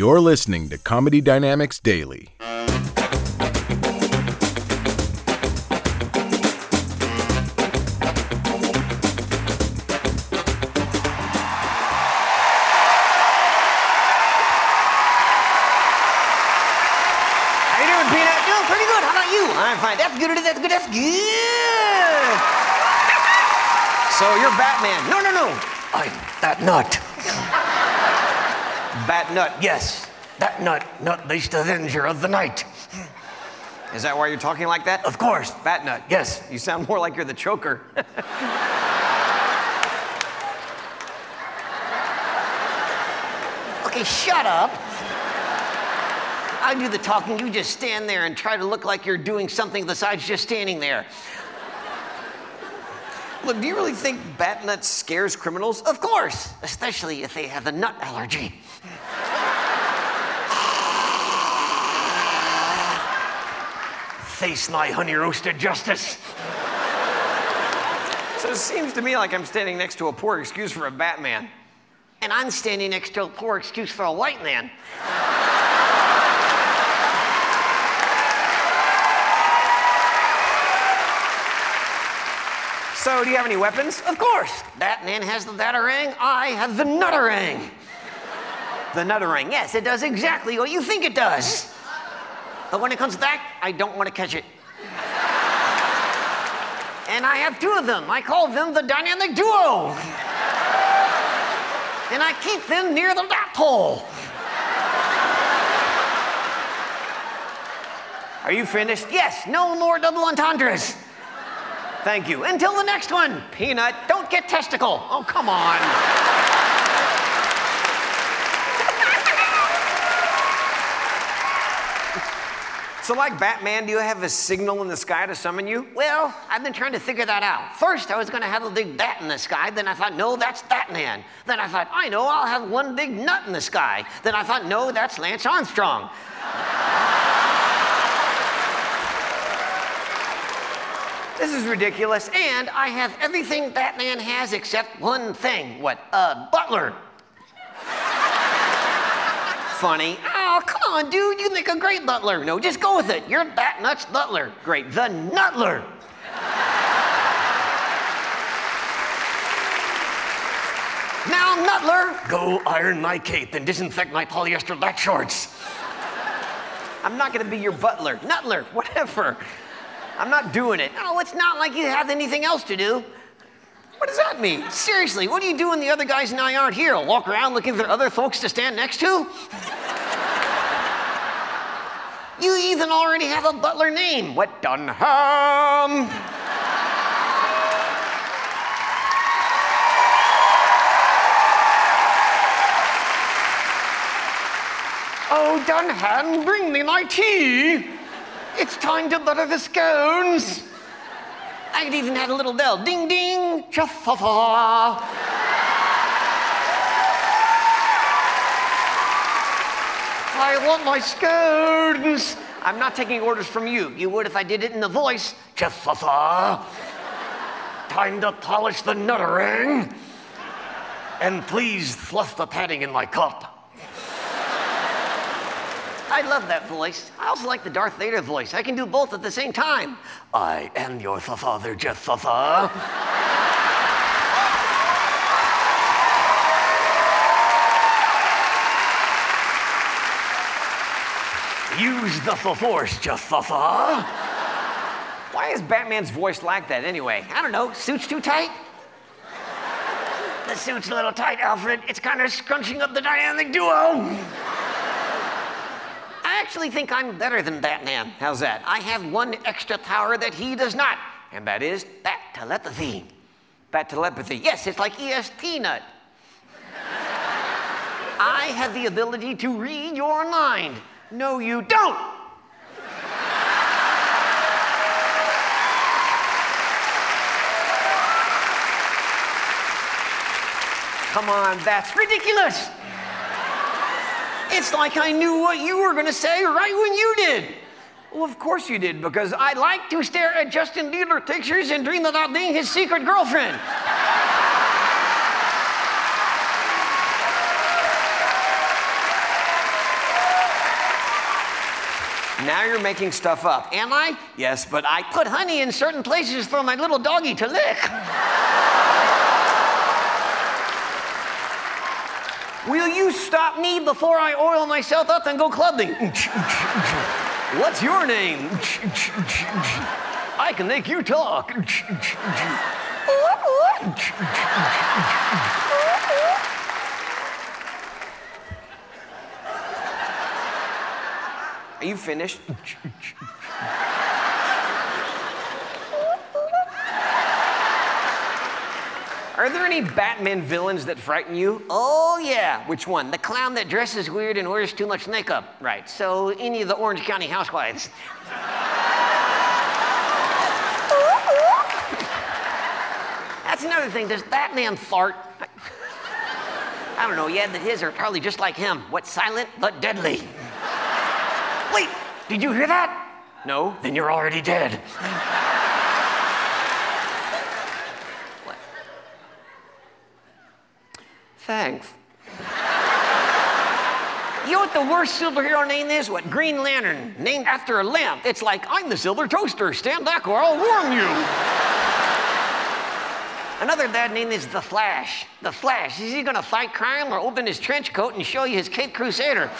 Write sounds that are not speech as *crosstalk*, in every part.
You're listening to Comedy Dynamics Daily. How you doing, Peanut? Doing pretty good. How about you? I'm fine. That's good. That's good. That's good. So you're Batman? No, no, no. I'm that nut. Bat nut. Yes, that nut, nut least avenger of the night. Is that why you're talking like that? Of course, Bat nut. Yes, you sound more like you're the choker. *laughs* okay, shut up. I do the talking, you just stand there and try to look like you're doing something besides just standing there. Look, do you really think bat nut scares criminals? Of course, especially if they have a nut allergy. Face my honey roasted justice. So it seems to me like I'm standing next to a poor excuse for a Batman. And I'm standing next to a poor excuse for a white man. So, do you have any weapons? Of course. Batman has the Batarang. I have the Nutterang. the Nutterang. Yes, it does exactly what you think it does. But when it comes back, I don't want to catch it. and I have two of them. I call them the dynamic duo. and I keep them near the lap hole. Are you finished? Yes, no more double entendres. Thank you. Until the next one, Peanut, don't get testicle. Oh, come on. So, like Batman, do you have a signal in the sky to summon you? Well, I've been trying to figure that out. First, I was going to have a big bat in the sky. Then I thought, no, that's Batman. Then I thought, I know, I'll have one big nut in the sky. Then I thought, no, that's Lance Armstrong. This is ridiculous, and I have everything Batman has except one thing. What? A butler. Funny. Oh, come on, dude. You make a great butler. No, just go with it. You're Batnut's butler. Great. The Nutler. Now, Nutler, go iron my cape and disinfect my polyester black shorts. I'm not gonna be your butler. Nutler, whatever. I'm not doing it. No, it's not like you have anything else to do. What does that mean? Seriously, what do you do when the other guys and I aren't here? Walk around looking for other folks to stand next to? *laughs* you even already have a butler name. What, Dunham? Oh, Dunham, bring me my tea. It's time to butter the scones. I could even add a little bell. Ding ding, cha-fa-fa. I want my scones. I'm not taking orders from you. You would if I did it in the voice. Cha-fa-fa. Time to polish the Nutterang. And please fluff the padding in my cup. I love that voice. I also like the Darth Vader voice. I can do both at the same time. I am your fa- father, Fafa. Use the force, Jeff Fafa. Why is Batman's voice like that anyway? I don't know. Suit's too tight? the suit's a little tight, Alfred. It's kind of scrunching up the dynamic duo. I actually think I'm better than Batman. How's that? I have one extra power that he does not, and that is bat telepathy. Bat telepathy. Yes, it's like ESP nut. *laughs* I have the ability to read your mind. No, you don't. Come on, that's ridiculous. It's like I knew what you were going to say right when you did. Well, of course you did, because I like to stare at Justin Bieber pictures and dream about being his secret girlfriend. Now you're making stuff up. Am I? Yes, but I put honey in certain places for my little doggy to lick. *laughs* Will you stop me before I oil myself up and go clubbing? What's your name? I can make you talk. Are you finished? Are there any Batman villains that frighten you? Oh, yeah. Which one? The clown that dresses weird and wears too much makeup. Right. So, any of the Orange County housewives. *laughs* That's another thing. Does Batman fart? I don't know. Yeah, his are probably just like him. What silent but deadly? *laughs* Wait, did you hear that? No? Then you're already dead. *laughs* Thanks. You know what the worst superhero name is? What? Green Lantern, named after a lamp. It's like, I'm the silver toaster. Stand back or I'll warm you. Another bad name is The Flash. The Flash. Is he gonna fight crime or open his trench coat and show you his Cape Crusader?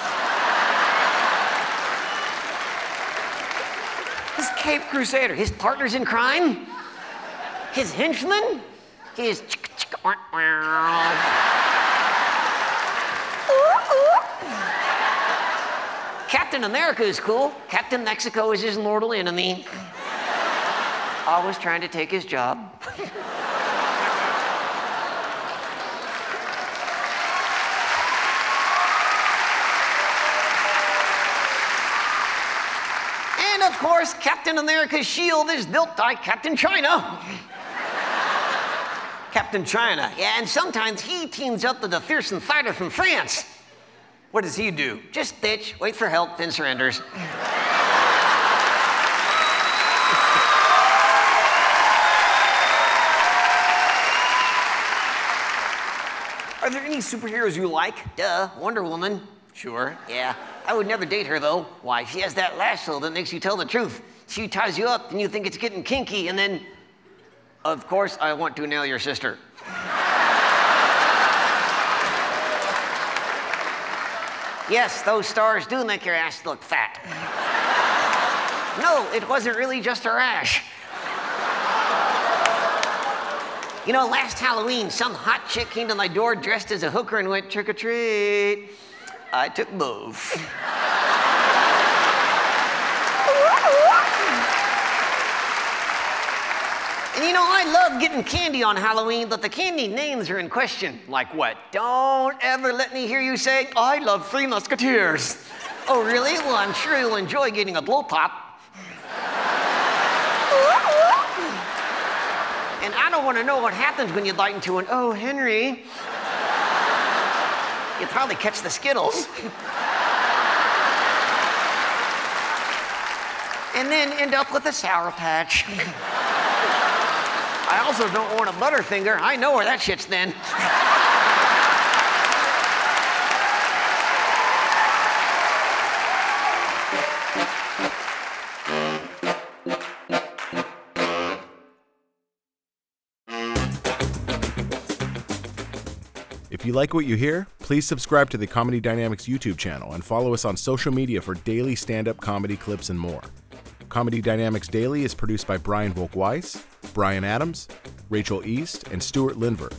his Cape Crusader. His partners in crime? His henchmen? His. Captain America is cool. Captain Mexico is his mortal enemy. Always trying to take his job. and of course, Captain America's shield is built by Captain China. Captain China. Yeah, and sometimes he teams up with a fearsome fighter from France. What does he do? Just bitch, wait for help, then surrenders. *laughs* Are there any superheroes you like? Duh, Wonder Woman. Sure, yeah. I would never date her though. Why? She has that lasso that makes you tell the truth. She ties you up and you think it's getting kinky, and then, of course, I want to nail your sister. Yes, those stars do make your ass look fat. No, it wasn't really just a rash. You know, last Halloween, some hot chick came to my door dressed as a hooker and went trick or treat. I took both. And you know, I love getting candy on Halloween, but the candy names are in question. Like what? Don't ever let me hear you say, I love Three Musketeers. oh, really? Well, I'm sure you'll enjoy getting a blow pop. and I don't want to know what happens when you bite into an Oh, Henry. You'd probably catch the Skittles. and then end up with a Sour Patch. *laughs* I also don't want a Butterfinger. I know where that shit's then. If you like what you hear, please subscribe to the Comedy Dynamics YouTube channel and follow us on social media for daily stand up comedy clips and more. Comedy Dynamics Daily is produced by Brian Volk-Weiss, Brian Adams, Rachel East, and Stuart Linver.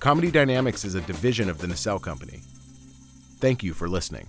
Comedy Dynamics is a division of the Nacelle Company. Thank you for listening.